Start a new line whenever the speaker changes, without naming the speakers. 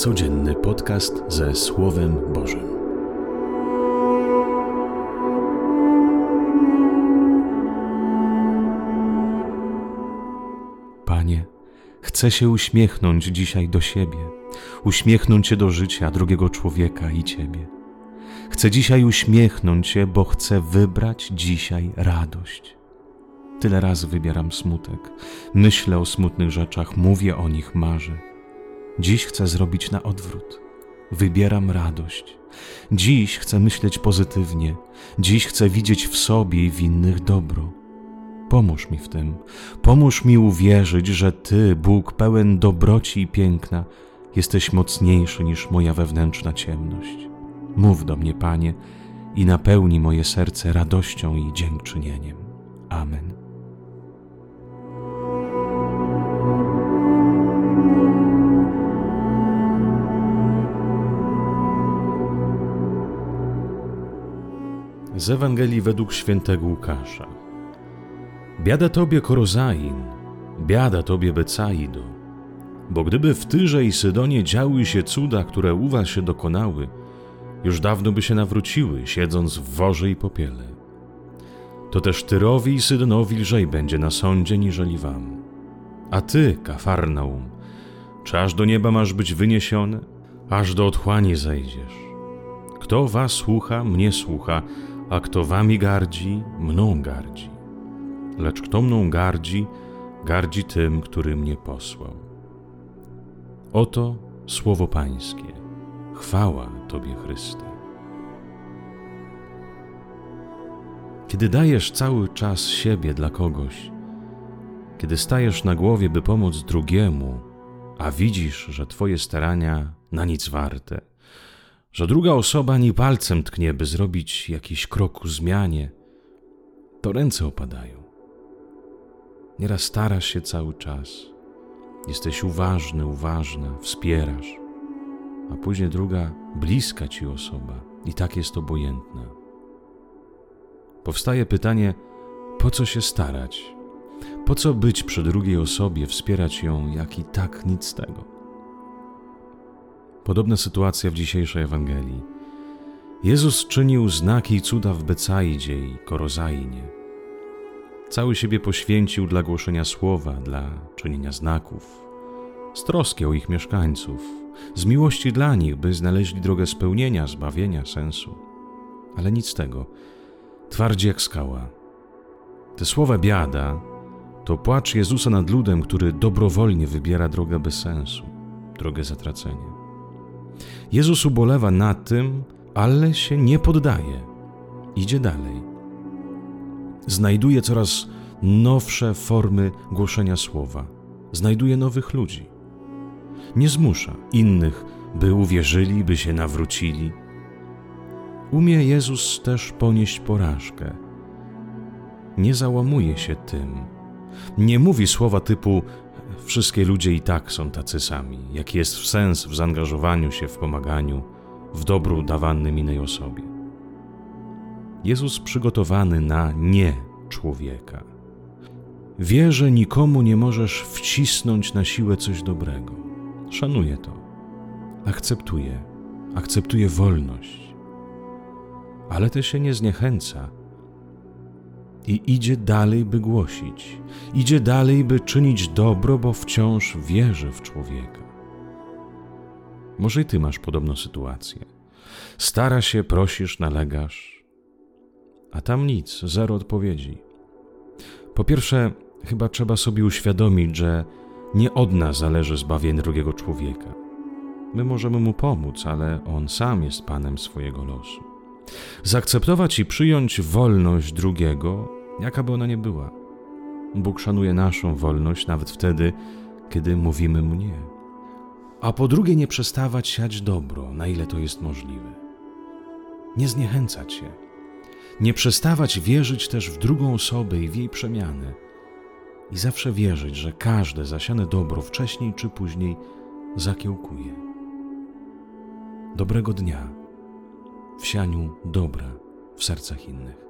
Codzienny podcast ze Słowem Bożym. Panie, chcę się uśmiechnąć dzisiaj do siebie, uśmiechnąć się do życia drugiego człowieka i Ciebie. Chcę dzisiaj uśmiechnąć się, bo chcę wybrać dzisiaj radość. Tyle razy wybieram smutek, myślę o smutnych rzeczach, mówię o nich, marzę. Dziś chcę zrobić na odwrót. Wybieram radość. Dziś chcę myśleć pozytywnie. Dziś chcę widzieć w sobie i w innych dobro. Pomóż mi w tym. Pomóż mi uwierzyć, że Ty, Bóg pełen dobroci i piękna, jesteś mocniejszy niż moja wewnętrzna ciemność. Mów do mnie, Panie, i napełni moje serce radością i dziękczynieniem. Amen. Z Ewangelii według świętego Łukasza. Biada tobie Korozain, biada tobie Becaido, bo gdyby w Tyrze i Sydonie działy się cuda, które u was się dokonały, już dawno by się nawróciły, siedząc w worze i popiele. To też Tyrowi i Sydonowi lżej będzie na sądzie niżeli wam. A ty, Kafarnaum, czy aż do nieba masz być wyniesiony, aż do otchłani zejdziesz? Kto was słucha, mnie słucha, a kto wami gardzi, mną gardzi. Lecz kto mną gardzi, gardzi tym, który mnie posłał. Oto słowo Pańskie. Chwała Tobie, Chryste. Kiedy dajesz cały czas siebie dla kogoś, kiedy stajesz na głowie, by pomóc drugiemu, a widzisz, że Twoje starania na nic warte, że druga osoba ani palcem tknie, by zrobić jakiś krok ku zmianie, to ręce opadają. Nieraz starasz się cały czas, jesteś uważny, uważna, wspierasz, a później druga bliska ci osoba i tak jest obojętna. Powstaje pytanie, po co się starać? Po co być przy drugiej osobie, wspierać ją, jak i tak nic z tego? Podobna sytuacja w dzisiejszej Ewangelii. Jezus czynił znaki i cuda w Becaidzie i Korozainie. Cały siebie poświęcił dla głoszenia słowa, dla czynienia znaków, z troski o ich mieszkańców, z miłości dla nich, by znaleźli drogę spełnienia, zbawienia, sensu. Ale nic z tego. Twardzi jak skała. Te słowa biada to płacz Jezusa nad ludem, który dobrowolnie wybiera drogę bez sensu, drogę zatracenia. Jezus ubolewa nad tym, ale się nie poddaje. Idzie dalej. Znajduje coraz nowsze formy głoszenia słowa. Znajduje nowych ludzi. Nie zmusza innych, by uwierzyli, by się nawrócili. Umie Jezus też ponieść porażkę. Nie załamuje się tym. Nie mówi słowa typu Wszystkie ludzie i tak są tacy sami. Jaki jest sens w zaangażowaniu się w pomaganiu, w dobru dawanym innej osobie? Jezus przygotowany na nie człowieka. Wie, że nikomu nie możesz wcisnąć na siłę coś dobrego. Szanuje to. Akceptuje. Akceptuje wolność. Ale też się nie zniechęca i idzie dalej, by głosić, idzie dalej, by czynić dobro, bo wciąż wierzy w człowieka. Może i ty masz podobną sytuację. Stara się, prosisz, nalegasz, a tam nic, zero odpowiedzi. Po pierwsze, chyba trzeba sobie uświadomić, że nie od nas zależy zbawienie drugiego człowieka. My możemy mu pomóc, ale on sam jest panem swojego losu. Zaakceptować i przyjąć wolność drugiego, jaka by ona nie była. Bóg szanuje naszą wolność nawet wtedy, kiedy mówimy mu nie. A po drugie, nie przestawać siać dobro, na ile to jest możliwe. Nie zniechęcać się. Nie przestawać wierzyć też w drugą osobę i w jej przemianę. I zawsze wierzyć, że każde zasiane dobro wcześniej czy później zakiełkuje. Dobrego dnia w sianiu dobra w sercach innych.